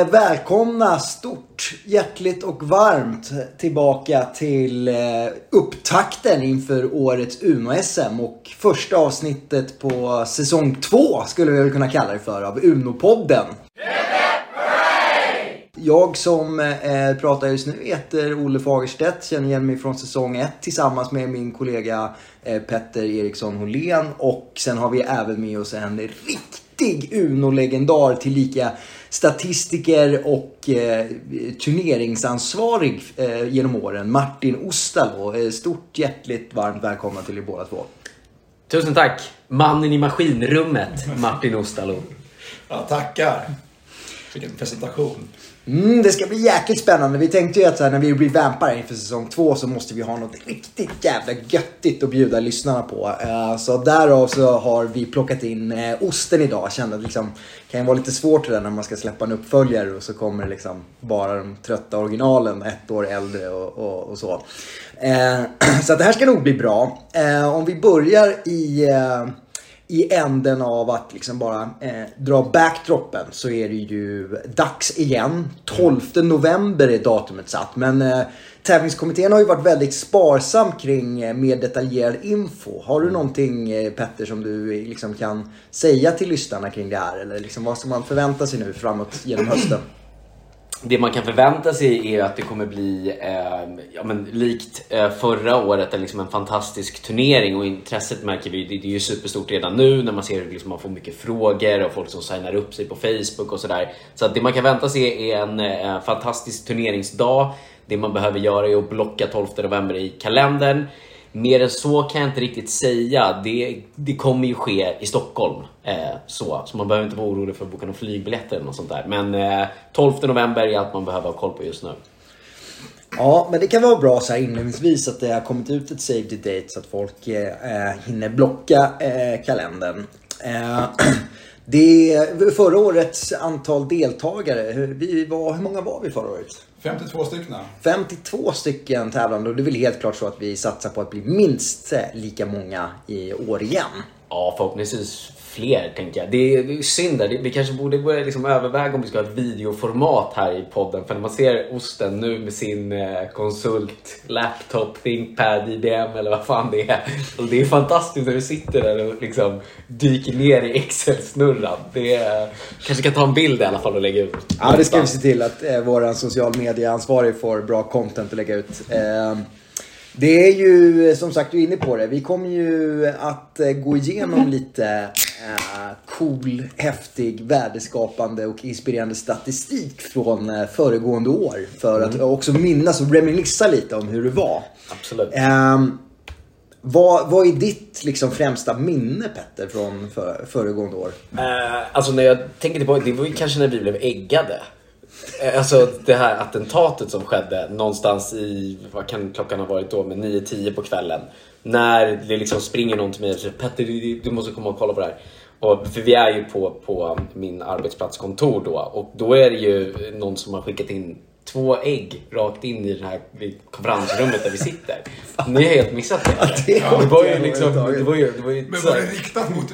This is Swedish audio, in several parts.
eh, välkomna stort, hjärtligt och varmt tillbaka till eh, upptakten inför årets Uno-SM och första avsnittet på säsong två skulle vi väl kunna kalla det för av Uno-podden. Jag som eh, pratar just nu heter Olle Fagerstedt, känner igen mig från säsong 1 tillsammans med min kollega eh, Petter Eriksson Holén och sen har vi även med oss en riktig Uno-legendar tillika statistiker och eh, turneringsansvarig eh, genom åren, Martin Ostalo. Eh, stort hjärtligt varmt välkomna till er båda två. Tusen tack! Mannen i maskinrummet, Martin Ostalo. Ja, tackar. Vilken presentation. Mm, det ska bli jäkligt spännande. Vi tänkte ju att så här, när vi blir vampare inför säsong två så måste vi ha något riktigt jävla göttigt att bjuda lyssnarna på. Uh, så därav så har vi plockat in uh, osten idag. Kände att liksom, kan ju vara lite svårt det där när man ska släppa en uppföljare och så kommer det liksom bara de trötta originalen ett år äldre och, och, och så. Uh, så att det här ska nog bli bra. om vi börjar i i änden av att liksom bara eh, dra backdropen så är det ju dags igen. 12 november är datumet satt. Men eh, tävlingskommittén har ju varit väldigt sparsam kring eh, mer detaljerad info. Har du någonting eh, Petter som du liksom kan säga till lyssnarna kring det här? Eller liksom, vad ska man förvänta sig nu framåt genom hösten? Det man kan förvänta sig är att det kommer bli, eh, ja, men likt eh, förra året, liksom en fantastisk turnering och intresset märker vi, det, det är ju superstort redan nu när man ser att liksom, man får mycket frågor och folk som signar upp sig på Facebook och sådär. Så att det man kan vänta sig är en eh, fantastisk turneringsdag. Det man behöver göra är att blocka 12 november i kalendern. Mer än så kan jag inte riktigt säga. Det, det kommer ju ske i Stockholm. Eh, så, så man behöver inte vara orolig för att boka någon flygbiljetter eller något sånt där. Men eh, 12 november är allt man behöver ha koll på just nu. Ja, men det kan vara bra så här inledningsvis att det har kommit ut ett save the date så att folk eh, eh, hinner blocka eh, kalendern. Eh, det, förra årets antal deltagare, vi var, hur många var vi förra året? 52 stycken. 52 stycken tävlande och det är väl helt klart så att vi satsar på att bli minst lika många i år igen. Ja, förhoppningsvis fler tänker jag. Det är, synd där. Vi kanske borde börja liksom överväga om vi ska ha ett videoformat här i podden. För när man ser Osten nu med sin eh, konsult, laptop, thinkpad, IBM eller vad fan det är. Och det är fantastiskt när du sitter där och liksom dyker ner i Excel-snurran. Det är, kanske kan ta en bild i alla fall och lägga ut. Ja, det ska vi se till att eh, vår social media-ansvarig får bra content att lägga ut. Eh, det är ju som sagt, du är inne på det. Vi kommer ju att eh, gå igenom lite eh, cool, häftig, värdeskapande och inspirerande statistik från eh, föregående år. För att mm. också minnas och reminissa lite om hur det var. Absolut. Um, vad, vad är ditt liksom, främsta minne Petter från för, föregående år? Uh, alltså när jag tänker tillbaka, det var ju kanske när vi blev äggade. Eh, alltså det här attentatet som skedde någonstans i, vad kan klockan ha varit då, men 9-10 på kvällen. När det liksom springer någon till mig och säger Petter du, du måste komma och kolla på det här. Och, för vi är ju på, på min arbetsplatskontor då och då är det ju någon som har skickat in två ägg rakt in i det här konferensrummet där vi sitter. Ni har helt missat det. Ja, det, ja, det var ju liksom... Det var ju, det var ju Men var det riktat mot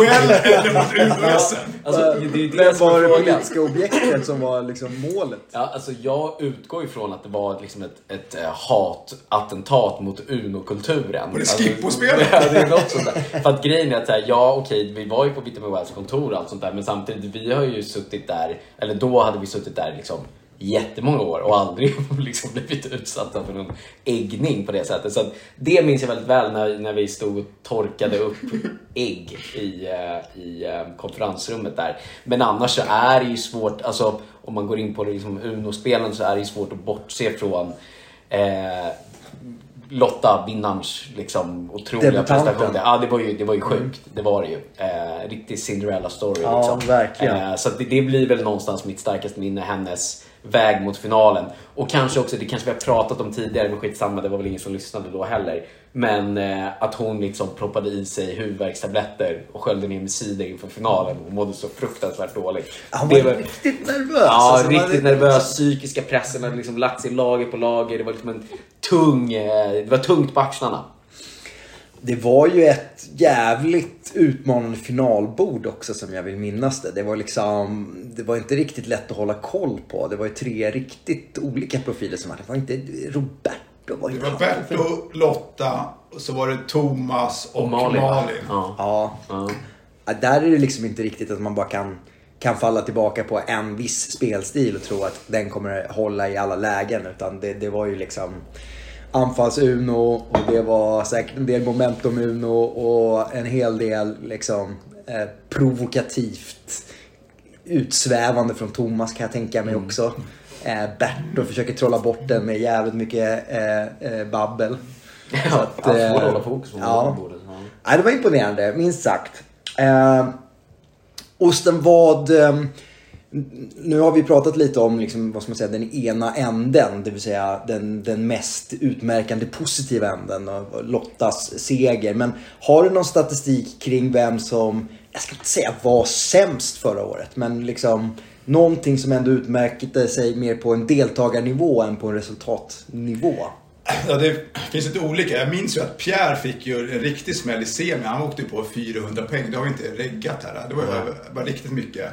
Well eller mot USM? Alltså, det det Vem var det politiska objektet som var liksom målet? Ja, alltså jag utgår ifrån att det var liksom ett, ett uh, hatattentat mot Uno-kulturen. Var det alltså, Skippo-spelet? Ja, det är något sånt där. För att grejen är att här, ja okej, vi var ju på Vitamin Wells kontor och allt sånt där, men samtidigt, vi har ju suttit där, eller då hade vi suttit där liksom jättemånga år och aldrig liksom blivit utsatta för någon äggning på det sättet. Så det minns jag väldigt väl när, när vi stod och torkade upp ägg i, eh, i eh, konferensrummet där. Men annars så är det ju svårt, alltså om man går in på liksom Uno-spelen så är det ju svårt att bortse från eh, Lotta, vinnarns liksom, otroliga prestation. Ja, det var ju, det var ju sjukt. Mm. Det var det ju. Eh, riktig Cinderella story. Ja, liksom. verkligen. Eh, så det, det, blir väl någonstans mitt starkaste minne, hennes väg mot finalen. Och kanske också, det kanske vi har pratat om tidigare, men skitsamma, det var väl ingen som lyssnade då heller. Men eh, att hon liksom proppade i sig huvudvärkstabletter och sköljde ner med cider inför finalen och mådde så fruktansvärt dåligt. Hon var, var riktigt nervös. Ja, alltså, riktigt man... nervös. Psykiska pressen hade liksom lagt sig lager på lager. Det var liksom en tung, eh, det var tungt på axlarna. Det var ju ett jävligt utmanande finalbord också som jag vill minnas det. Det var liksom, det var inte riktigt lätt att hålla koll på. Det var ju tre riktigt olika profiler som var Det var inte Roberto. Var Det inte var han- Berto, Lotta, och så var det Thomas och, Och Malin. Malin. Ja. Ja. Ja. Ja, Där är det liksom inte riktigt att man bara kan, kan falla tillbaka på en viss spelstil och tro att den kommer hålla i alla lägen. Utan det, det var ju liksom anfalls-Uno och det var säkert en del momentum-Uno och en hel del liksom eh, provokativt utsvävande från Thomas kan jag tänka mig också. Eh, Berto försöker trolla bort den med jävligt mycket eh, eh, babbel. Så att, eh, hålla fokus på ja. bordet. Ja. Det var imponerande, minst sagt. Eh, Osten vad... Nu har vi pratat lite om liksom, vad ska man säga, den ena änden, det vill säga den, den mest utmärkande positiva änden och Lottas seger. Men har du någon statistik kring vem som, jag ska inte säga var sämst förra året, men liksom någonting som ändå utmärkte sig mer på en deltagarnivå än på en resultatnivå? Ja, det finns lite olika. Jag minns ju att Pierre fick ju en riktig smäll i semi. Han åkte på 400 poäng. Det har vi inte reggat här. Det var ju var riktigt mycket.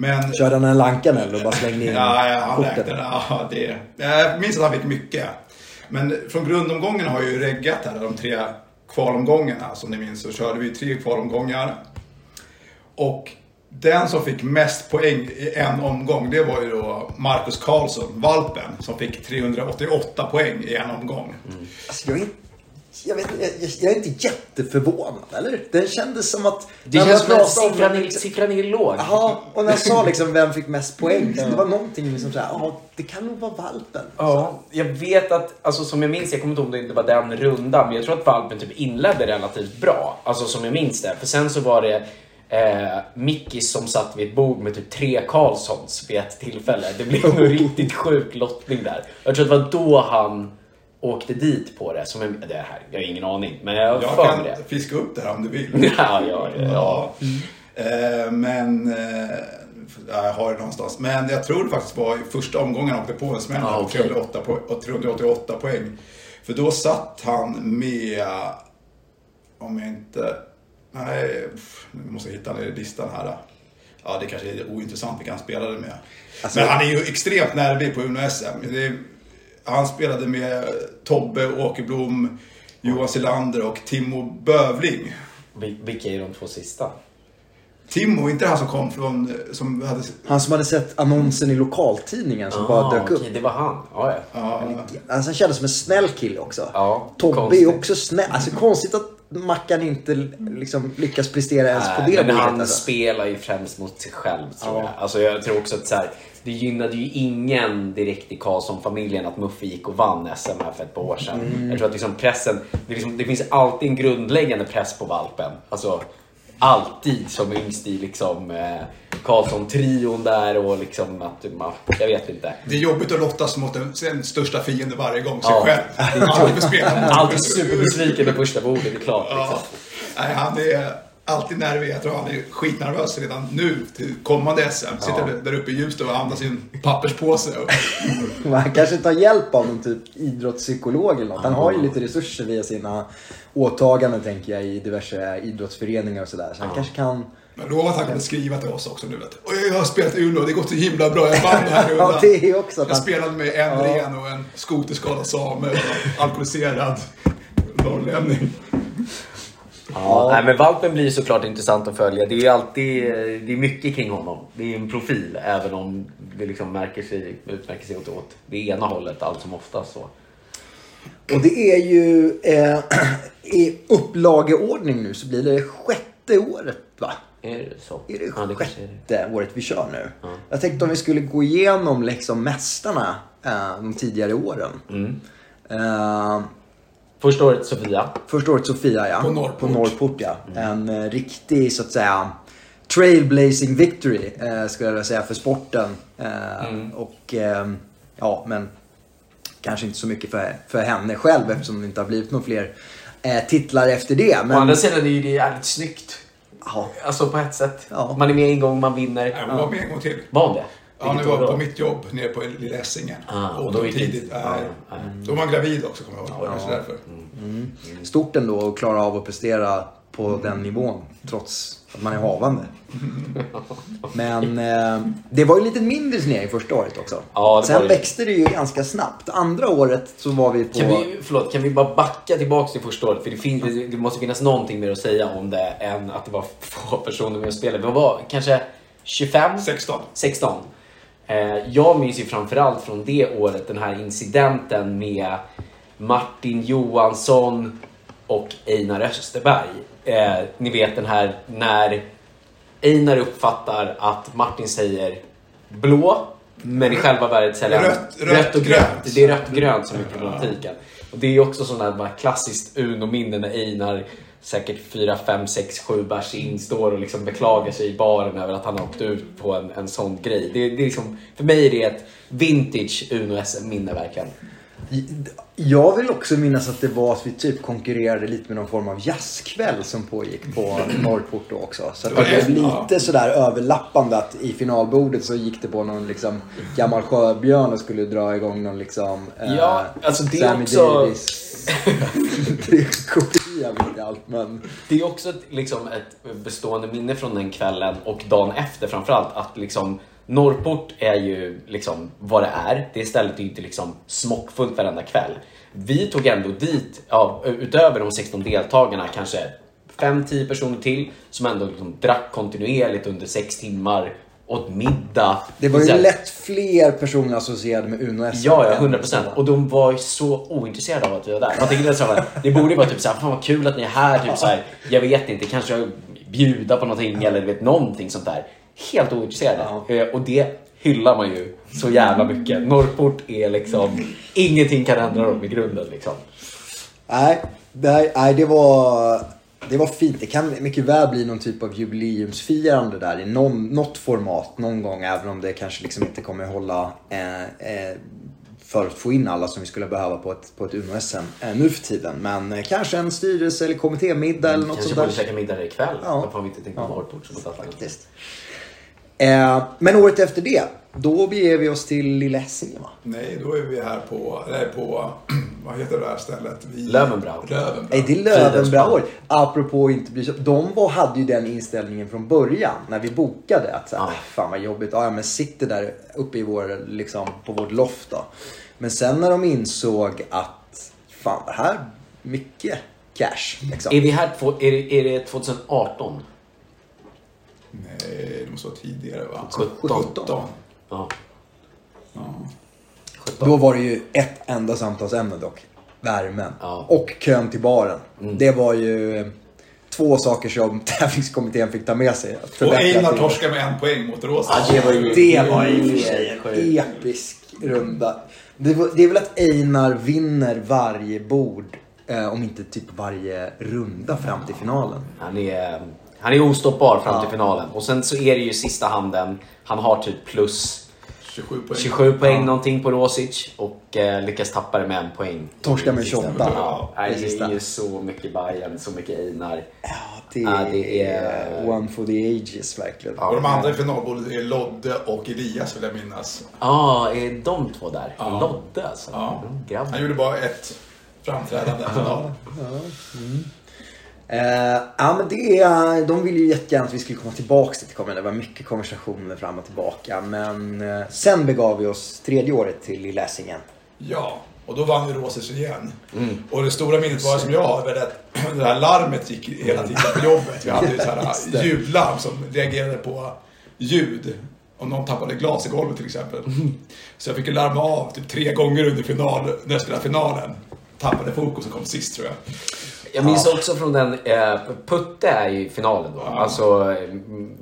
Men... Körde han en Lankan eller och bara slängde in Ja, ja han korten? Ja, det. Jag minns att han fick mycket. Men från grundomgången har jag ju reggat här, de tre kvalomgångarna. Som ni minns så körde vi tre kvalomgångar. Och den som fick mest poäng i en omgång, det var ju då Marcus Karlsson, valpen, som fick 388 poäng i en omgång. Alltså, jag, är, jag, vet, jag, jag, är inte jätteförvånad, eller? Den kändes som att... Det känns som att pratade om- siffran är, siffran är låg. Jaha, och när jag sa liksom vem fick mest poäng, det var någonting som såhär, ja, det kan nog vara valpen. Ja, jag vet att, alltså som jag minns, jag kommer inte ihåg om det inte var den rundan, men jag tror att Valpen typ inledde relativt bra. Alltså som jag minns det. För sen så var det eh, Mickis som satt vid ett bord med typ tre Karlssons vid ett tillfälle. Det blev nog riktigt sjuk lottning där. Jag tror att det var då han åkte dit på det. Som en, det här, jag har ingen aning, men jag har Jag för kan mig det. fiska upp det här om du vill. Ja, ja, ja. ja. Eh, men eh, ja, jag har det någonstans. Men jag tror det faktiskt var i första omgången han åkte på en smäll Ah, på okej. 308 po- och 388 poäng. För då satt han med, om jag inte, nej, nu måste jag hitta den i listan här. Ja, det kanske är ointressant vilka han spelade med. Alltså- Men han är ju extremt nervig på Uno-SM. Det är- Han spelade med Tobbe Åkerblom, Johan Selander och Timo Bövling. Vil- Vilka är de två sista? Timo, inte han som kom från, som hade... Han som hade sett annonsen i lokaltidningen som bara dök upp. Ah, okej, det var han. Ja, ja. Alltså, han kändes som en snäll kille också. Ja, Tobbe konstigt. är också snäll. Alltså konstigt att Mackan inte liksom lyckas prestera ens på det men han Alltså. spelar ju främst mot sig själv tror Ja. jag. Alltså jag tror också att så här, det gynnade ju ingen direkt i Karlsson-familjen att Muffe gick och vann SM här för ett par år sedan. Mm. Jag tror att liksom pressen, det, liksom, det finns alltid en grundläggande press på valpen. Alltså alltid som yngst i liksom eh, Karlsson-trion där och liksom att man, jag vet inte. det är jobbigt att lottas mot den, sin största fiende varje gång, sig Ja. själv. Alltid. Alltid superbesviken med första bordet, det är klart. Liksom. Ja. Nej, han är alltid nervig. Jag tror han är skitnervös redan nu till kommande SM. Sitter där uppe i Ljusdal och andas i en papperspåse. Han kanske tar hjälp av någon typ idrottspsykolog eller något. Han har ju lite resurser via sina åtaganden tänker jag i diverse idrottsföreningar och sådär. Så han kanske kan... jag lovar att han kommer skriva till oss också nu. "Oj, Jag har spelat Uno, det går så himla bra. Jag vann den här. Ja, det är också att Jag spelade med en ren och en skoterskadad same och alkoholiserad norrlänning. Ja, nej, men valpen blir såklart intressant att följa. Det är alltid det är mycket kring honom. Det är en profil, även om det liksom märker sig, utmärker sig åt, åt det ena hållet allt som oftast. Så. Och det är ju... Eh, I upplageordning nu så blir det sjätte året va? Är det så? Är det ja, det kanske är det. sjätte året vi kör nu? Jag tänkte om vi skulle gå igenom liksom mästarna eh, de tidigare åren. Mm. Eh, Första året Sofia. Första året Sofia ja. På Norrport. På Norrport ja. En eh, riktig så att säga trailblazing victory eh, skulle jag vilja säga för sporten. Eh, Och eh, ja men kanske inte så mycket för, för henne själv eftersom det inte har blivit några fler eh, titlar efter det. Å Men, andra sidan är ju det jävligt snyggt. ja, Alltså på ett sätt. Ja. Man är med en gång, man vinner. Jag var med en gång till. Var hon det? Ja, Vilket nu var på mitt jobb nere på Lilla Essingen. Ah, och då tidigt. ja, nej. ja. Då var man gravid också, kommer jag ihåg. Ja, Kanske därför. Stort ändå att klara av att prestera på den nivån trots att man är havande. Men eh, det var ju lite mindre turnering första året också. Ja, Sen det. växte det ju ganska snabbt. Andra året så var vi på... Kan vi, förlåt, kan vi bara backa tillbaka till första året? För det, finns, det, det måste finnas någonting mer att säga om det än att det var få personer med och spelade. Det var kanske 25? 16. 16. Eh, jag minns ju framförallt från det året den här incidenten med Martin Johansson och Einar Österberg. Eh, ni vet den här när Einar uppfattar att Martin säger blå, men i själva verket säger han Rött- rött, och grönt. grönt. Det är rött grönt som är problematiken. Och det är också sådana här bara klassiskt Uno-minne när Einar säkert 4, 5, 6, 7 bärs in står och liksom beklagar sig i baren över att han har åkt ut på en, en sån grej. Det, det är liksom, för mig är det ett vintage Uno-SM-minne verkligen. Jag vill också minnas att det var att vi typ konkurrerade lite med någon form av jazzkväll som pågick på Norrport då också. Så att Det blev lite sådär överlappande att i finalbordet så gick det på någon liksom gammal sjöbjörn och skulle dra igång någon liksom eh, Ja, alltså det är Sammy också- Davis. det är jag vet inte allt men Det är också ett, liksom ett bestående minne från den kvällen och dagen efter framförallt att liksom Norrport är ju liksom vad det är. Det stället är ju inte liksom smockfullt varenda kväll. Vi tog ändå dit, ja, utöver de 16 deltagarna, kanske 5-10 personer till som ändå liksom drack kontinuerligt under 6 timmar, åt middag. det var ju här- lätt fler personer associerade med Uno SM. Ja, ja, än 100 procent. Och de var ju så ointresserade av att vi var där. Man tänkte så här, det borde ju vara typ så här, fan vad kul att ni är här. Typ så här, jag vet inte, kanske bjuda på någonting eller vet, någonting sånt där. Helt ointresserade. Eh, Och det hyllar man ju så jävla mycket. Norrport är liksom, ingenting kan ändra dem i grunden liksom. Nej, nej, nej det, var, det var fint. Det kan mycket väl bli någon typ av jubileumsfirande där i någon, något format någon gång. Även om det kanske liksom inte kommer hålla eh, eh, för att få in alla som vi skulle behöva på ett, på ett Uno-SM eh, nu för tiden. Men eh, kanske en styrelse eller kommittémiddag eller något Kanske sånt borde där. käka middag ikväll. Ja. Varför har vi inte tänkt på Norrport som alternativ? Faktiskt. Eh, men året efter det, då beger vi oss till Lilla Essingen va? Nej, då är vi här på, eller på vad heter det här stället? Vi, Löwenbrau. Löwenbrau. Nej, det är Löwenbrauer. Apropå att inte bry sig. De var, hade ju den inställningen från början när vi bokade. Att så här, Ja. fan vad jobbigt. Ja, men sitter där uppe i vår, liksom, på vårt loft då. Men sen när de insåg att fan det här, mycket cash. Liksom. Är vi här, två, är, det, är det 2018? Nej, det måste vara tidigare va? 17. 17. Ja. Då var det ju ett enda samtalsämne dock. Värmen. Ja. Och kön till baren. Det var ju eh, två saker som tävlingskommittén fick ta med sig. Och Einar till- torskar med en poäng mot Rosa. Ja, det var ju... Det var i och för sig en episk runda. Det, var, det är väl att Einar vinner varje bord. Eh, om inte typ varje runda fram till finalen. Han är, han är ostoppbar fram till Ja. finalen. Och sen så är det ju sista handen. Han har typ plus 27 poäng. 27 poäng någonting på Rosic och eh, lyckas tappa det med en poäng. Torskar med 28. Ja, Det det sista. är ju så mycket Bayern, så mycket Einar. Ja, det, Ja, det är är- one for the ages verkligen. Och de andra i finalbordet är Lodde och Elias vill jag minnas. Ja, ah, är de två där? Ja. Lodde alltså? Ja. Mm. Han gjorde bara ett framträdande i final. Eh, ja, men det är, de ville ju jättegärna att vi skulle komma tillbaka till Kommer. Det var mycket konversationer fram och tillbaka. Men eh, sen begav vi oss tredje året till Lilla Essingen. Ja, och då vann ju Rosers igen. Och det stora minnet var som jag har väl att det här larmet gick hela tiden på jobbet. Vi hade ju så här ljudlarm som reagerade på ljud. Om någon tappade glas i golvet till exempel. Så jag fick ju larma av typ tre gånger under final, när jag spelade finalen. Tappade fokus och kom sist tror jag. Jag minns också från den, eh, Putte är i finalen då. Alltså eh, mm,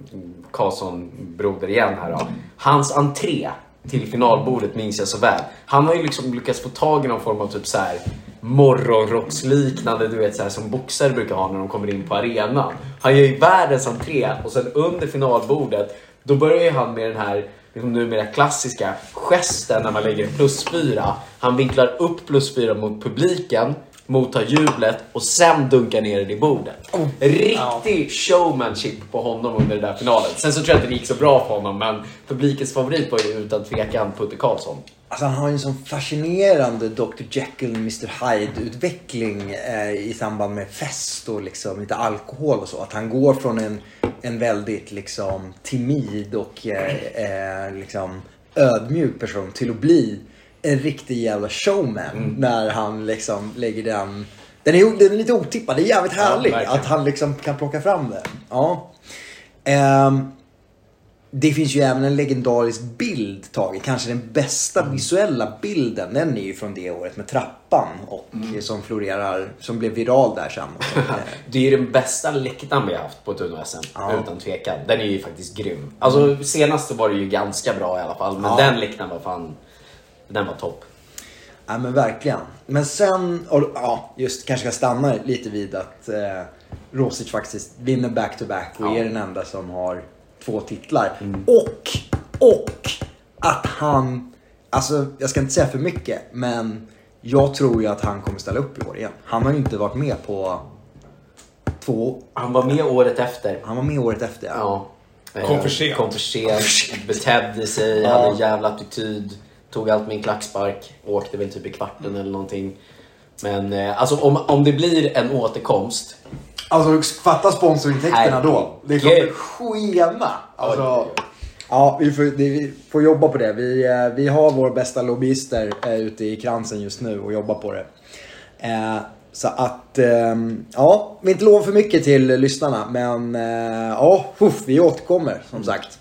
Karlsson broder igen här då. Hans entré till finalbordet minns jag så väl. Han har ju liksom lyckats få tag i någon form av typ så här morgonrocksliknande, du vet så här som boxare brukar ha när de kommer in på arenan. Han gör ju världens entré och sen under finalbordet då börjar ju han med den här liksom numera klassiska gesten när man lägger en plus fyra. Han vinklar upp plus fyra mot publiken mottar jublet och sen dunkar ner den i bordet. Riktig showmanship på honom under den där finalen. Sen så tror jag inte det gick så bra för honom, men publikens favorit var ju utan tvekan Putte Karlsson. Alltså han har ju en sån fascinerande Dr Jekyll och Mr Hyde utveckling eh, i samband med fest och liksom lite alkohol och så. Att han går från en, en väldigt liksom timid och eh, eh, liksom ödmjuk person till att bli en riktig jävla showman. När han liksom lägger den... Den är, den är lite otippad. Det är jävligt härligt verkligen. att han liksom kan plocka fram det. Ja. Ehm, det finns ju även en legendarisk bild tagen. Kanske den bästa visuella bilden. Den är ju från det året med trappan. Och som florerar, som blev viral där sen. Det är ju den bästa läktaren vi har haft på ett Uno-SM, Ja. utan tvekan. Den är ju faktiskt grym. Alltså senast så var det ju ganska bra i alla fall, men Ja. den läktaren var fan... Den var topp. Ja men verkligen. Men sen, och, ja just kanske ska stanna lite vid att eh, Rosic faktiskt vinner back-to-back och Ja. är den enda som har två titlar. Och, och att han, alltså jag ska inte säga för mycket men jag tror ju att han kommer ställa upp i år igen. Han har ju inte varit med på två, Han var med året efter. han var med året efter Ja. Eh, Kom för sent. Kom för sent, betedde sig, Ja. hade en jävla attityd. Tog allt en klackspark, åkte väl typ i kvarten eller någonting. Men eh, alltså om, om det blir en återkomst. Alltså fatta sponsorintäkterna då. Det kommer skena. Alltså, ja, vi får, det, vi får jobba på det. Vi, eh, vi har våra bästa lobbyister eh, ute i kransen just nu och jobbar på det. Eh, så att, ehm, ja, vi inte lova för mycket till lyssnarna. Men eh, ja, huff, vi återkommer som sagt.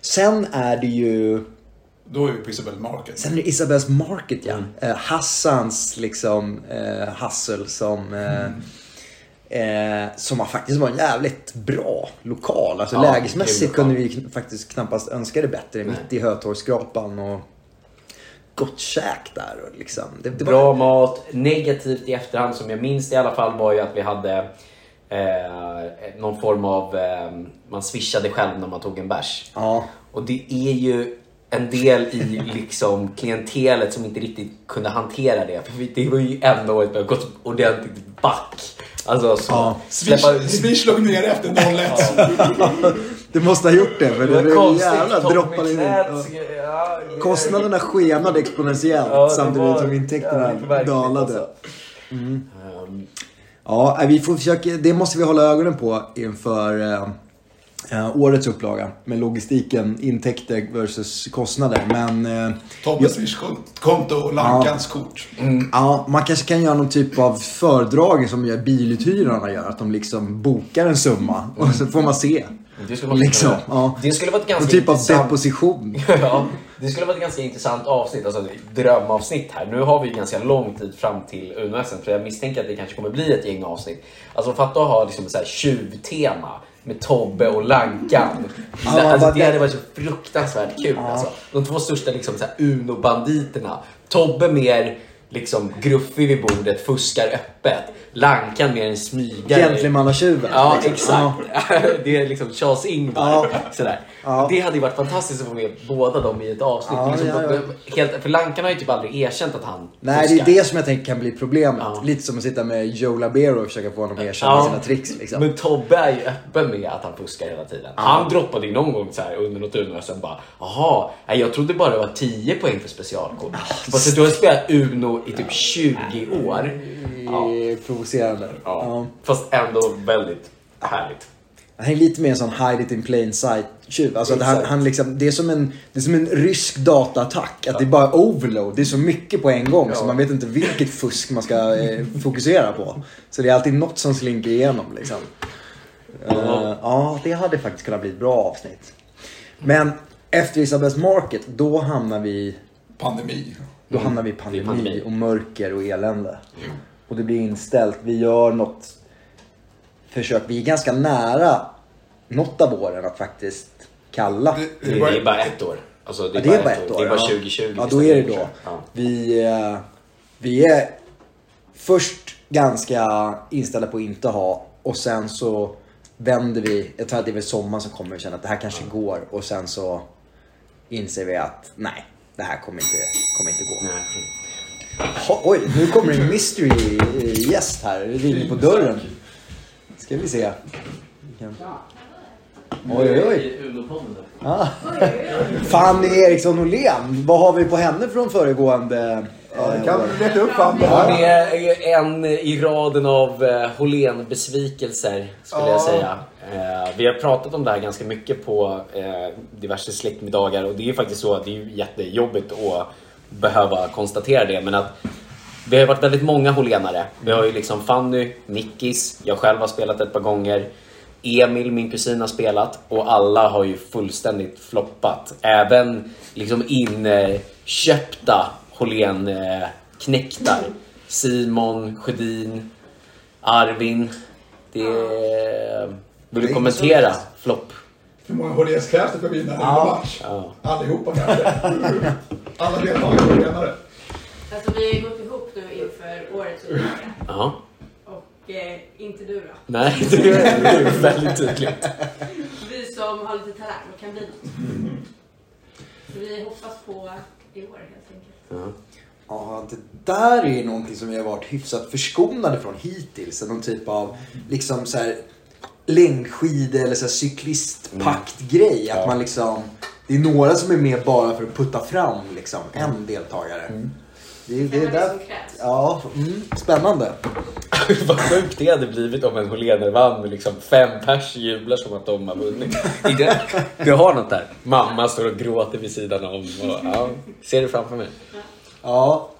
Sen är det ju Då är vi på Isabel Market. Sen är det Isabels Market ja. Eh, Hassans liksom eh, hustle som eh, eh, som har faktiskt var en jävligt bra lokal. Alltså Ja, lägesmässigt kunde vi faktiskt knappast önska det bättre. Mitt i Hötorgsskrapan och gott käk där och liksom. Det, det Bra var, mat. Negativt i efterhand som jag minns i alla fall var ju att vi hade eh, någon form av... Eh, man swishade själv när man tog en bärs. Ja. Och det är ju en del i liksom klientelet som inte riktigt kunde hantera det. För det var ju enda året vi har gått ordentligt back. Alltså så Ja. släppa... Swish, låg ner efter 01. Du måste ha gjort det för det blev konstigt. jävla droppade in. Ja. ja, Kostnaderna skenade exponentiellt Ja, det samtidigt var som intäkterna jävligt verkligt, dalade. alltså. Ehm, Ja, nej, vi får försöka, det måste vi hålla ögonen på inför eh, årets upplaga. Med logistiken, intäkter versus kostnader. Men eh, Tobbes Swish-konto och Lankans kort. ja, man kanske kan göra någon typ av föredrag som gör biluthyrarna gör. Att de liksom bokar en summa och så får man se. Det skulle, vara Liksom, ja. det skulle vara ett ganska Någon typ av intressant- deposition. ja, det skulle vara ett ganska intressant avsnitt, alltså ett drömavsnitt här. Nu har vi ju ganska lång tid fram till Uno-SM, så jag misstänker att det kanske kommer bli ett gäng avsnitt. Alltså fatta att ha liksom här tjuvtema med Tobbe och Lankan. Ja, alltså, det hade varit så fruktansvärt kul. Alltså. De två största liksom, Uno-banditerna. Tobbe mer liksom gruffig vid bordet, fuskar öppet. Lankan mer en smygare. Gentlemannatjuven. Ja, liksom. exakt. det är liksom Charles-Ingvar. Ja. Sådär. Ja. Det hade ju varit fantastiskt att få med båda dem i ett avsnitt. Ja, liksom, ja, ja. Helt, för Lankan har ju typ aldrig erkänt att han Nej, det är fuskar. det som jag tänker kan bli problemet. Ja. Lite som att sitta med Joe Labero och försöka få honom att erkänna Ja. sina tricks. Liksom. Men Tobbe är ju öppen med att han fuskar hela tiden. Han droppade ju någon gång så här under något Uno och sen bara Jaha, jag trodde bara det var 10 poäng för specialkort. Fast du har spelat Uno i typ 20 år. Är provocerande. Ja. Ja. Fast ändå väldigt härligt. Han är lite mer en sån hide it in plain sight tjuv. Alltså att han, han liksom, det, är som en, det är som en rysk dataattack. Att det är bara overload. Det är så mycket på en gång så Ja. man vet inte vilket fusk man ska eh, fokusera på. Så det är alltid något som slinker igenom liksom. Eh, ja, det hade faktiskt kunnat bli ett bra avsnitt. Men efter Isabels Market, då hamnar vi Pandemi. då hamnar vi i pandemi, Mm. pandemi. och mörker och elände. Och det blir inställt. Vi gör något försök. Vi är ganska nära något av åren att faktiskt kalla. Det, Det, det är bara ett år. Alltså, det, Ja, det är bara ett år. Det är bara ja. 2020. Ja, då är det då. Ja. Vi, eh, vi är först ganska inställda på att inte ha och sen så vänder vi. Jag tror att det är väl sommaren som kommer och känner att det här kanske går och sen så inser vi att nej, det här kommer inte, kommer inte gå. Nej. Ha, oj, nu kommer en mystery eh, gäst här. Det ringer på dörren. Ska vi se. Kan- Oj, oj, oj. Ah. Fanny Eriksson Åhlén. Vad har vi på henne från föregående? Ja, eh, det kan år? du leta upp. Ja, det är en i raden av eh, Hållén-besvikelser skulle jag Ja. säga. Eh, vi har pratat om det här ganska mycket på eh, diverse släktmiddagar och det är ju faktiskt så att det är jättejobbigt att behöva konstatera det men att vi har varit väldigt många Hållénare. Vi har ju liksom Fanny, Nickis, jag själv har spelat ett par gånger. Emil, min kusin, har spelat och alla har ju fullständigt floppat. Även liksom inköpta Hållén-knektar. Simon, Sjödin, Arvin. Det är... Vill du kommentera flopp? Hur många HDS krävs det för att vinna en Ja. match? Ja. Allihopa kanske. Alla deltagare är tränare. Alltså vi har ju gått ihop nu inför årets utmaning. Eh, inte du då. Nej, det är väldigt tydligt. Vi som har lite talang och kan bli något. Så vi hoppas på i år helt enkelt. Ja. Ja, det där är någonting som vi har varit hyfsat förskonade från hittills. Någon typ av liksom så här längdskid eller så här cyklistpakt-grej. Att Ja. man liksom, det är några som är med bara för att putta fram liksom, en deltagare. Det, är- det, Det är där, som krävs. ja, mm, spännande. Vad sjukt det hade blivit om en Hållén vann med liksom fem pers jublar som att de har vunnit. Det- Du har något där. Mamma står och gråter vid sidan om. Och, ja, ser det framför mig. Ja,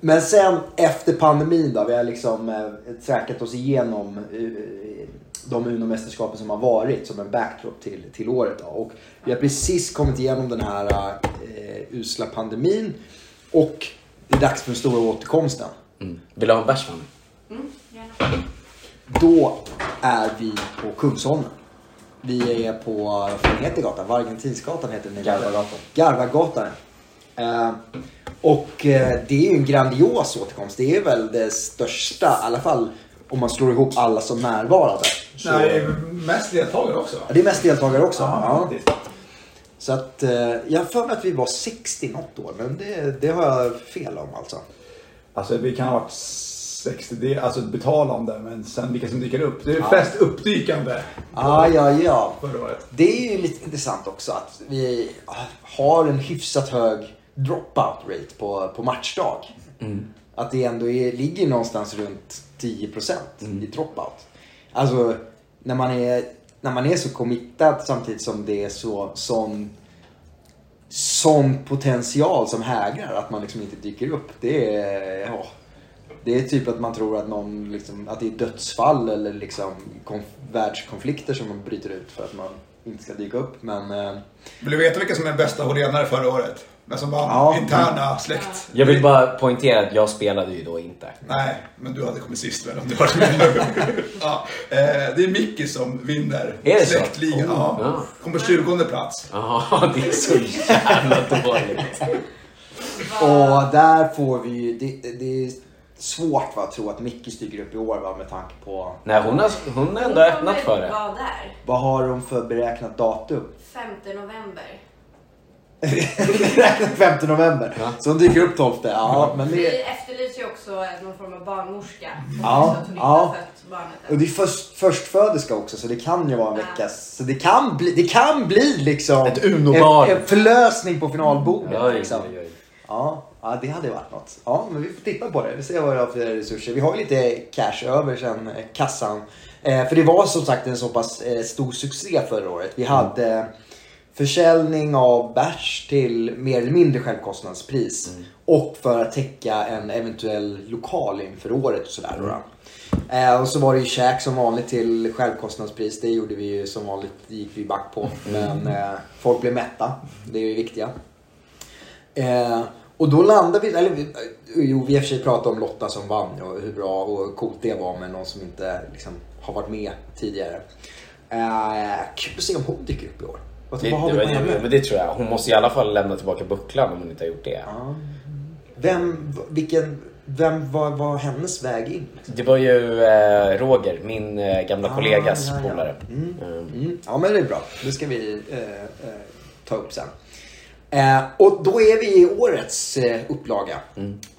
men sen efter pandemin då, vi har liksom eh, trackat oss igenom eh, de Uno-mästerskapen som har varit som en backdrop till, till året. Då. Och vi har precis kommit igenom den här eh, usla pandemin och det är dags för den stora återkomsten. Mm. Vill du ha en bärs? Mm, gärna. Då är vi på Kungsholmen. Vi är på, vad heter gatan? Vargentinsgatan heter den. Garvagatan. Garvagatan. Eh, och eh, det är ju en grandios återkomst. Det är väl det största, i alla fall om man slår ihop alla som närvarade. Så, Nej, mest deltagare också. Ja, det är mest deltagare också. Ja, Ja. Så att eh, jag har för mig att vi var 60 något år, men det, det har jag fel om alltså. Alltså vi kan ha varit 60, det är alltså betalande, men sen vilka som dyker upp. Det är flest uppdykande Ah, ja, ja. året. Det är ju lite intressant också att vi har en hyfsat hög dropout rate på, på matchdag. Att det ändå är, ligger någonstans runt 10% i dropout. Alltså när man är, när man är så committad samtidigt som det är så, sån, sån potential som hägrar att man liksom inte dyker upp. Det är, ja, det är typ att man tror att, någon liksom, att det är dödsfall eller liksom konf- världskonflikter som man bryter ut för att man inte ska dyka upp. Men eh, Vill du veta vilka som är bästa hållenare förra året? Men som var Ja. interna släkt. Jag vill bara poängtera att jag spelade ju då inte. Nej, men du hade kommit sist väl om du med. ja, eh, det är Micke som vinner Är det så? släktligan. Ja. Ja. Kom på 20 plats. Ja, det är så jävla dåligt. Och där får vi ju, det, det är svårt va, att tro att Micke stiger upp i år va, med tanke på Nej, hon har, hon har ändå öppnat för det. Var vad har de för beräknat datum? 5 november. Beräknat 5 november. Ja. Så hon dyker upp 12. Ja, men Vi det, efterlyser ju också någon form av barnmorska. Ja, Så att hon inte ja. fött barnet och det är först, förstföderska också så det kan ju vara en Ja. veckas. Så det kan bli, det kan bli liksom Ett Uno-barn. en, en förlösning på finalbordet. Oj, liksom. oj, oj. Ja, ja, det hade varit något. Ja, men vi får titta på det. Vi ser vad vi har för resurser. Vi har ju lite cash över sen eh, kassan. Eh, för det var som sagt en så pass eh, stor succé förra året. Vi hade försäljning av bärs till mer eller mindre självkostnadspris. Och för att täcka en eventuell lokal inför året och sådär. då. Eh, och så var det ju käk som vanligt till självkostnadspris. Det gjorde vi ju som vanligt, gick vi back på. Men eh, folk blev mätta. Det är ju viktiga. Eh, och då landade vi, eller eh, jo vi i och för sig pratade om Lotta som vann och hur bra och coolt det var med någon som inte liksom, har varit med tidigare. Eh, kul att se om hon dyker upp i år. Vad, Det, vad har det, vi på det, henne? men det tror jag. Hon måste i alla fall lämna tillbaka bucklan om hon inte har gjort det. Ja. Vem, vilken, vem var, var hennes väg in? Det var ju eh, Roger, min eh, gamla Ah, kollegas ja, ja. polare. Mm. Mm. Mm. Ja men det är bra. Det ska vi eh, eh, ta upp sen. Eh, och då är vi i årets eh, upplaga.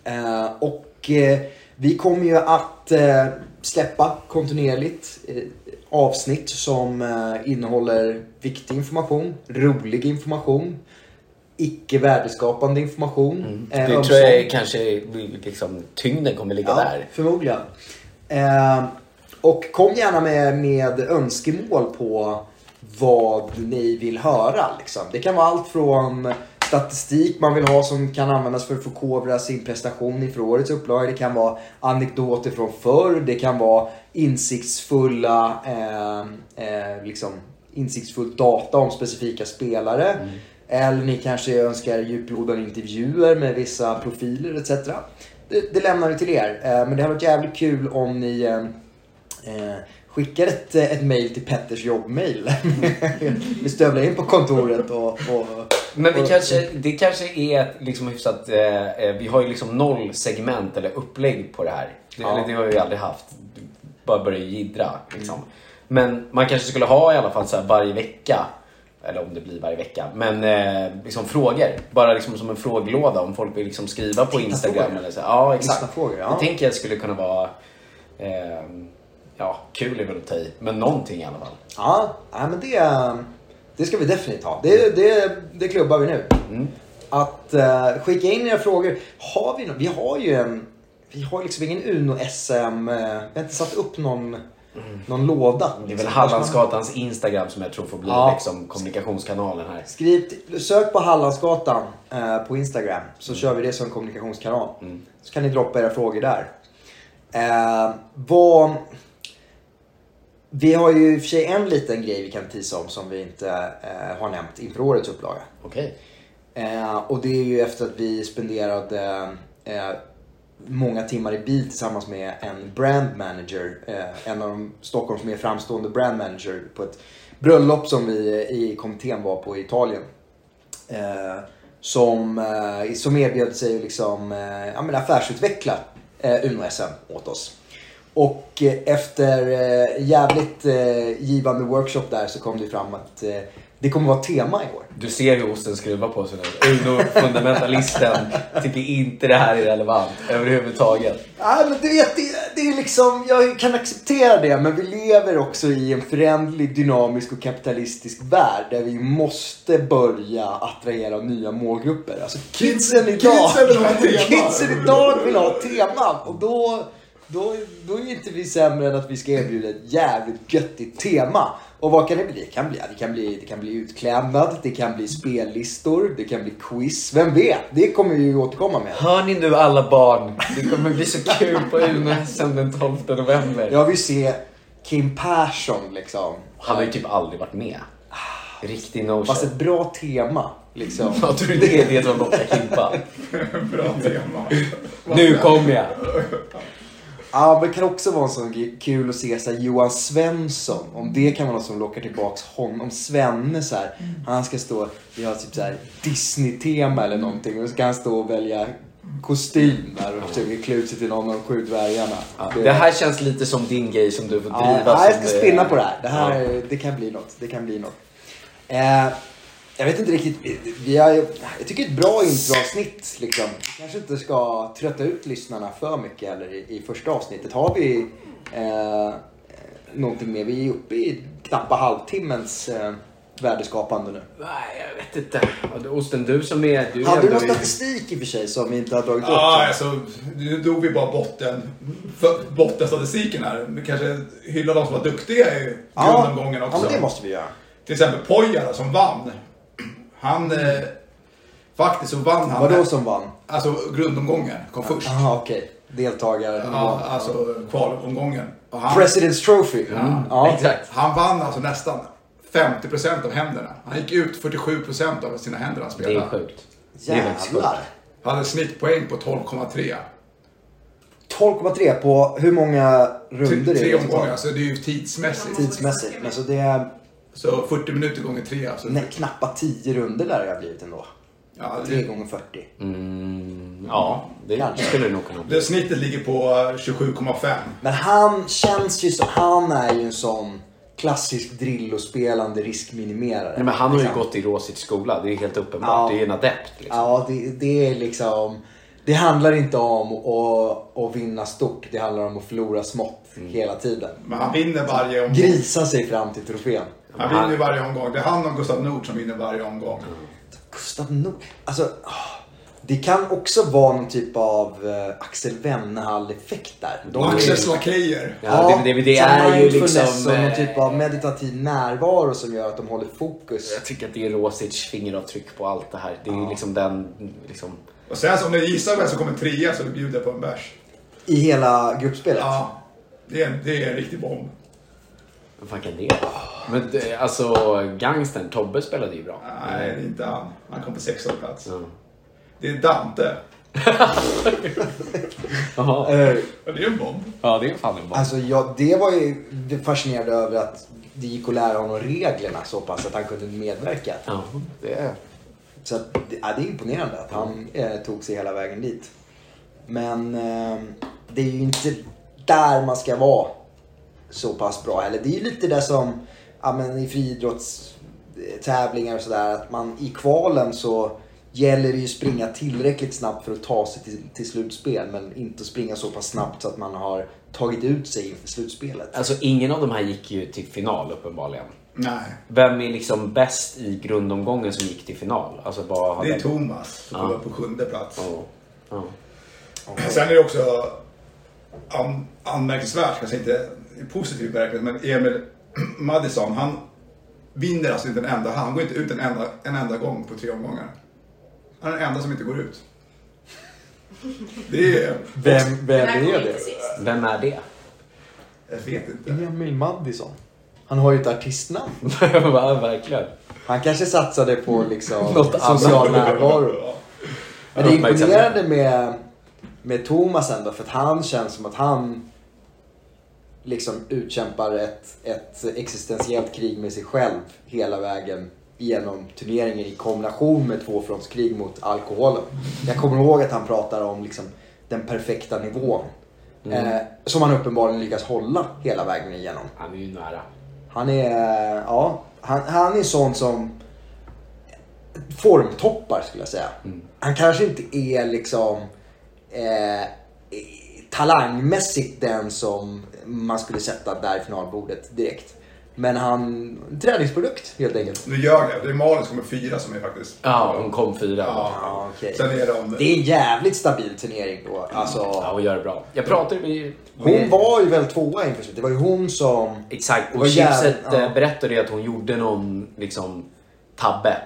Eh, och vi kommer ju att släppa kontinuerligt avsnitt som eh, innehåller viktig information, rolig information, icke värdeskapande information. eh, Det tror jag kanske liksom, tyngden kommer ligga Ja, där. förmodligen. Eh, och kom gärna med, med önskemål på vad ni vill höra. Liksom. Det kan vara allt från statistik man vill ha som kan användas för att förkovra sin prestation inför årets upplaga. Det kan vara anekdoter från förr. Det kan vara insiktsfulla eh, eh, liksom, insiktsfull data om specifika spelare. Eller ni kanske önskar djuplodande intervjuer med vissa profiler etc. Det, det lämnar vi till er. Eh, men det har varit jävligt kul om ni eh, eh, skickar ett, ett mail till Petters jobbmail. vi stövlar in på kontoret och... och Men vi kanske, det kanske är liksom hyfsat... Eh, eh, vi har ju liksom noll segment eller upplägg på det här. Det, Ja. eller det har vi aldrig haft. Bara börja jiddra liksom. Men man kanske skulle ha i alla fall så här varje vecka. Eller om det blir varje vecka. Men eh, liksom frågor. Bara liksom som en frågelåda om folk vill liksom skriva på Instagram. frågor. Eller så. Ja, exakt. Lyssnarfrågor, ja. Det tänker jag skulle kunna vara... Eh, ja, kul är väl att ta i. Men någonting i alla fall. Ja, nej, men det, det ska vi definitivt ha. Det, det, det klubbar vi nu. Att eh, skicka in era frågor. Har vi, nå- vi har ju en... Vi har liksom ingen Uno-SM. eh, vi har inte satt upp någon, någon låda. Det är väl. Hallandsgatans Instagram som jag tror får bli Ja. liksom kommunikationskanalen här. Skriv, sök på Hallandsgatan eh, på Instagram så kör vi det som kommunikationskanal. Så kan ni droppa era frågor där. Eh, vad... Vi har ju i och för sig en liten grej vi kan tisa om som vi inte eh, har nämnt inför årets upplaga. Okej. Eh, och det är ju efter att vi spenderade eh, många timmar i bil tillsammans med en brand manager. Eh, en av de Stockholms mer framstående brand manager på ett bröllop som vi i kommittén var på i Italien. Eh, som, eh, som erbjöd sig liksom, ja, men affärsutveckla eh, Uno-SM åt oss. Och eh, efter eh, jävligt eh, givande workshop där så kom det fram att det kommer vara tema i år. Du ser hur osten skruvar på sig nu. Uno-fundamentalisten tycker inte det här är relevant överhuvudtaget. Ja, men du vet, det, det är liksom, jag kan acceptera det, men vi lever också i en föränderlig, dynamisk och kapitalistisk värld där vi måste börja attrahera nya målgrupper. Alltså kidsen idag, Kidsen vill ha tema. kidsen idag vill ha teman och då, då, då är inte vi sämre än att vi ska erbjuda ett jävligt göttigt tema. Och vad kan det bli? Det kan bli, det kan bli, det kan bli utklädnad, det kan bli spellistor, det kan bli quiz. Vem vet? Det kommer vi ju återkomma med. Hör ni nu alla barn? Det kommer bli så kul på Uno-SM den 12 november. Jag vill se Kim Persson liksom. Han har ju typ aldrig varit med. Riktig no Fast ett bra tema. Liksom. Jag tror det är det som lockar Kimpa. Bra tema. Nu kommer jag. Ja, men det kan också vara en sån kul att se så här, Johan Svensson. Om det kan vara något som lockar tillbaks honom. Svenne så här. Han ska stå, vi har typ så här Disney-tema eller någonting. Och så ska han stå och välja kostym där och försöka klä ut sig till någon av de sju dvärgarna. Ja, det här känns lite som din grej som du får driva. ja, jag ska eh, spinna på det här. Det, här ja. det kan bli något. Det kan bli något. Eh, jag vet inte riktigt. Vi har, jag tycker ett bra introavsnitt. Liksom. Vi kanske inte ska trötta ut lyssnarna för mycket heller i, i första avsnittet. Har vi eh, någonting mer? Vi är uppe i knappa halvtimmens eh, värdeskapande nu. Nej, jag vet inte. Ja, Osten, du som är... Du Hade du någon statistik i och för sig som vi inte har dragit upp? Ja, alltså, nu drog vi bara botten, för, bottenstatistiken här. Vi kanske hyllar de som var duktiga i grundomgången också. Ja, men det måste vi göra. Till exempel Pojara som vann. Han, eh, faktiskt så vann han. Vadå som vann? Alltså grundomgången kom först. Jaha, okej. Deltagare. Ja, alltså kvalomgången. Och han, President's Trophy. Mm. Ja. Exakt. han vann alltså nästan 50% av händerna. Han gick ut 47% av sina händer han Det spelade. är sjukt. Det är sjukt. Jävlar. Han hade snittpoäng på 12,3. 12,3 på hur många runder Tre, tre är det? omgångar, så det är ju tidsmässigt. Tidsmässigt. Men så det är Så 40 minuter gånger tre. Alltså. nej, knappa 10 runder där det har blivit ändå. Ja, 3 det, gånger 40. Mm, ja, det Kanske. skulle det nog kunna bli. det snittet ligger på 27,5. Men han känns ju som, han är ju en sån klassisk Drillo-spelande riskminimerare. Nej, men han har ju Liksom. gått i Rosits skola, det är helt uppenbart. Ja. Det är ju en adept. Liksom. Ja, det, det är liksom... Det handlar inte om att, att vinna stort, det handlar om att förlora smått Mm. hela tiden. Men han vinner varje omgång. Grisa sig fram till trofén. Han vinner ju varje omgång. Det är han och Gustav Nord som vinner varje omgång. Gustav Nord. Alltså, ah, det kan också vara någon typ av eh, Axel Wennehall-effekt där. De är- Axels lakejer. Ja, det, det, det så är ju liksom... någon eh, typ av meditativ närvaro som gör att de håller fokus. Jag tycker att det är Rosics fingeravtryck på allt det här. Det är ju liksom den... Liksom, Och sen så om du gissar vem som kommer trea så bjuder jag på en bärs. I hela gruppspelet. Ja. Det är, en, det är en riktig bomb. vad fan kan det vara? Men det, alltså, gangstern Tobbe spelade ju bra. Nej, det är inte han. Han kom på 16 plats. Ja. Det är Dante. Jaha. Eh, Och det är en bomb. Ja, det är fan en bomb. Alltså, ja, det var ju det fascinerande över att det gick att lära honom reglerna så pass att han kunde medverka. Ja, det är... Så att, det- ja, det är imponerande att han eh, tog sig hela vägen dit. Men eh, det är ju inte där man ska vara så pass bra. Eller det är ju lite det som ja, men i friidrottstävlingar och sådär. Att man i kvalen så gäller det ju springa tillräckligt snabbt för att ta sig till, till slutspel. Men inte springa så pass snabbt så att man har tagit ut sig inför slutspelet. Alltså ingen av de här gick ju till final uppenbarligen. Nej, Vem är liksom bäst i grundomgången som gick till final? Alltså vad har det är den- Thomas som Ja. kommer på sjunde plats. Ja. Ja. Sen är det också an, anmärkningsvärt, kanske inte i positiv bemärkelse, men Emil Madison, han vinner alltså inte en enda, han går inte ut en enda, en enda gång på tre omgångar. Han är den enda som inte går ut. Det är... Vem, vem är det? Vem är det? Jag vet inte. Emil Madison. Han har ju ett artistnamn. Verkligen. Han kanske satsade på liksom Något annat. social närvaro. Men det är imponerande med, med Thomas ändå för att han känns som att han liksom utkämpar ett, ett existentiellt krig med sig själv hela vägen genom turneringen i kombination med tvåfrontskrig mot alkoholen. Jag kommer ihåg att han pratar om liksom den perfekta nivån. Eh, som han uppenbarligen lyckas hålla hela vägen igenom. Han är ju nära. Han är, ja, han, han är sån som formtoppar skulle jag säga. Han kanske inte är liksom eh, talangmässigt den som man skulle sätta där i finalbordet direkt. Men han, träningsprodukt helt enkelt. Nu ljög jag. Det är Malin som kommer fyra som är faktiskt... Ja, hon kom fyra. Ja. Ja, okej. Sen är de... Det är en jävligt stabil turnering då. Alltså, Ja, hon gör det bra. Jag pratade med... hon var ju väl tvåa inför slutet. Det var ju hon som... Exakt, Det och Chipset jävligt- eh, berättade ju att hon gjorde någon liksom tabbe.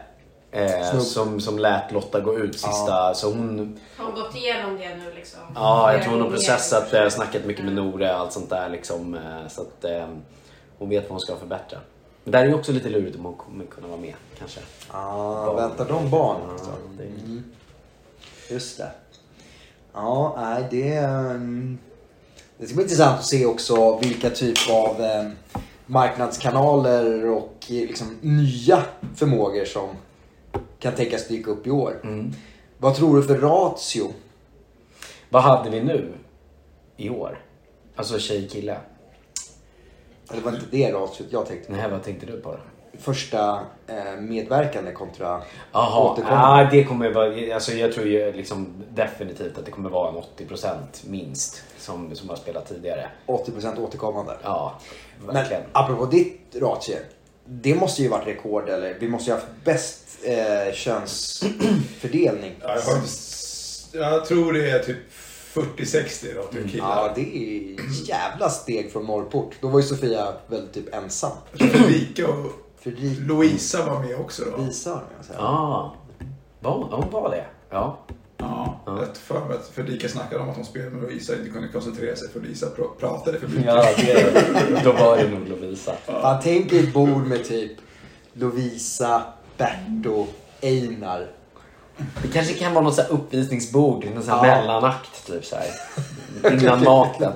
Eh, som, som lät Lotta gå ut sista, så hon... Har hon gått igenom det nu liksom? Ja, jag tror hon har processat det, snackat mycket med Nore, allt sånt där liksom. eh, Så att eh, hon vet vad hon ska förbättra. Men där är ju också lite lurigt om hon kommer kunna vara med, kanske. Ja, väntar de barn alltså. det- Mm. Just det. Ja, nej det... ehm, Det ska bli intressant att se också vilka typ av eh, marknadskanaler och eh, liksom nya förmågor som kan tänkas dyka upp i år. Vad tror du för ratio? Vad hade vi nu? I år? Alltså tjej-kille? Det var inte det ratiot jag tänkte på. Nej, vad tänkte du på då? Första eh, medverkande kontra Jaha, återkommande. ah, det kommer vara, alltså jag tror ju liksom definitivt att det kommer vara en 80% minst som, som har spelat tidigare. 80% återkommande. Ja, Men verkligen. apropå ditt ratio. Det måste ju varit rekord eller vi måste ju ha haft bäst eh, könsfördelning. Ja, jag, har jag tror det är typ 40-60 då till killar. Ja, det är jävla steg från Norrport. Då var ju Sofia väl typ ensam. Fredrika och Fredrika Louisa var med också då. Lisa har jag säga. Ja, var, hon var det? Ja. Ja, jag har för mig att Fredrika snackade om att hon spelade med Lovisa inte kunde koncentrera sig för Lisa pr- pratade för mycket. Ja, det, då var det nog Lovisa. Man tänker ett bord med typ Lovisa, Berto, Einar. Det kanske kan vara något så här uppvisningsbord, någon sån här Ja. mellanakt typ så här. Innan maten.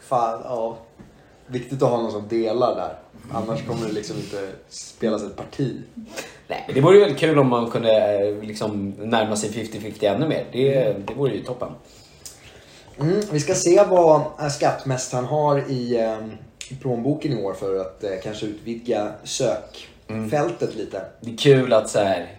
Fan, ja. Viktigt att ha någon som delar där. Annars kommer det liksom inte spelas ett parti. Nej, men det vore ju väldigt kul om man kunde eh, liksom närma sig 50-50 ännu mer. Det, det vore ju toppen. Mm, vi ska se vad eh, skattmästaren har i, eh, i plånboken i år för att eh, kanske utvidga sökfältet lite. Det är kul att så här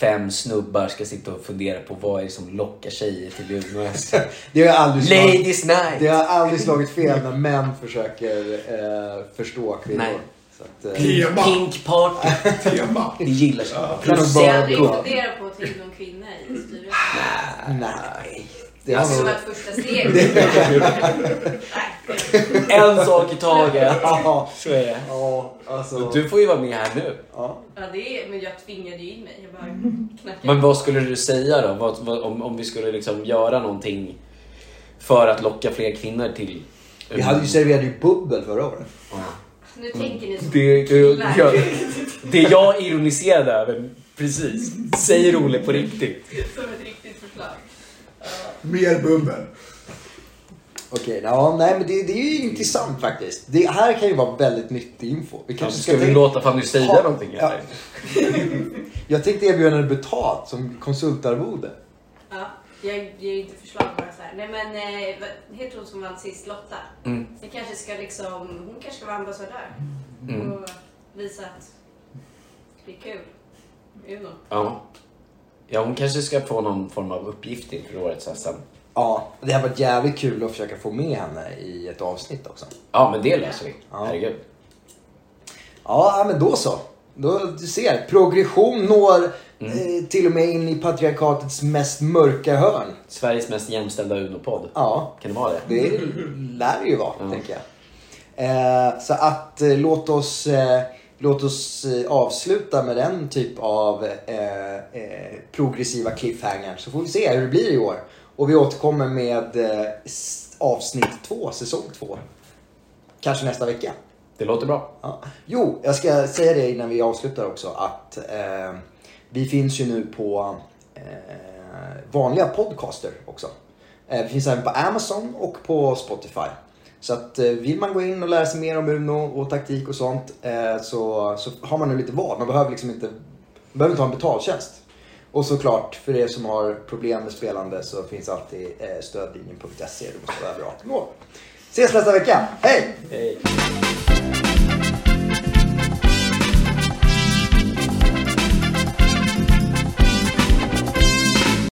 fem snubbar ska sitta och fundera på vad är det som lockar tjejer till Umeå S. Det har aldrig slagit, Ladies night! det har aldrig slagit fel när män försöker eh, förstå kvinnor. Nej. Så att, eh, Tema. Pink party. Tema. Det gillar sig. Kan Plus Jag funderat på att ta in någon kvinna i styrelsen. nej. Det har skulle nog... varit första steget. Nej. en sak i taget. Ja, Så är det. ja, alltså. Du får ju vara med här nu. Ja. Ja, det är, men jag tvingade ju in mig. Jag bara knackade. Men vad skulle du säga då? Vad, vad, om, om vi skulle liksom göra någonting för att locka fler kvinnor till... Vi hade ju serverat ju bubbel förra året. Nu tänker ni som Det, det, killar. jag, det jag ironiserade över, precis, säger Olle på riktigt. Som ett riktigt. Mer bubbel. Okej, ja, nej men det, det är ju intressant faktiskt. Det här kan ju vara väldigt nyttig info. Vi kanske Ska vi tänka- låta Fanny säga Ha- någonting? Ja. Eller? Jag tänkte erbjuda henne betalt som konsultarvode. Ja, jag ger inte förslag bara så här. Nej men, eh, vad heter hon som vann sist? Lotta? Mm. Vi kanske ska liksom, hon kanske ska vara ambassadör. Mm. Och visa att det är kul. Uno. Ja. Ja, hon kanske ska få någon form av uppgift inför årets SM. Ja, det har varit jävligt kul att försöka få med henne i ett avsnitt också. Ja, men det löser vi. Ja. Herregud. Ja, men då så. Då, du ser, progression når eh, till och med in i patriarkatets mest mörka hörn. Sveriges mest jämställda Uno-podd. Ja, Kan det vara det? det lär det ju vara, Ja. tänker jag. Eh, så att eh, låt oss, eh, låt oss eh, avsluta med den typ av eh, eh, progressiva cliffhanger. Så får vi se hur det blir i år. Och vi återkommer med eh, avsnitt två, säsong två. Kanske nästa vecka. Det låter bra. Ja. Jo, jag ska säga det innan vi avslutar också att eh, vi finns ju nu på eh, vanliga podcaster också. Vi finns även på Amazon och på Spotify. Så att eh, vill man gå in och lära sig mer om Uno och taktik och sånt eh, så, så har man nu lite val. Man behöver liksom inte, man behöver inte ha en betaltjänst. Och såklart, för er som har problem med spelande så finns alltid eh, stödlinjen.se. Det måste vara bra. Ses nästa vecka. Hej! Hej.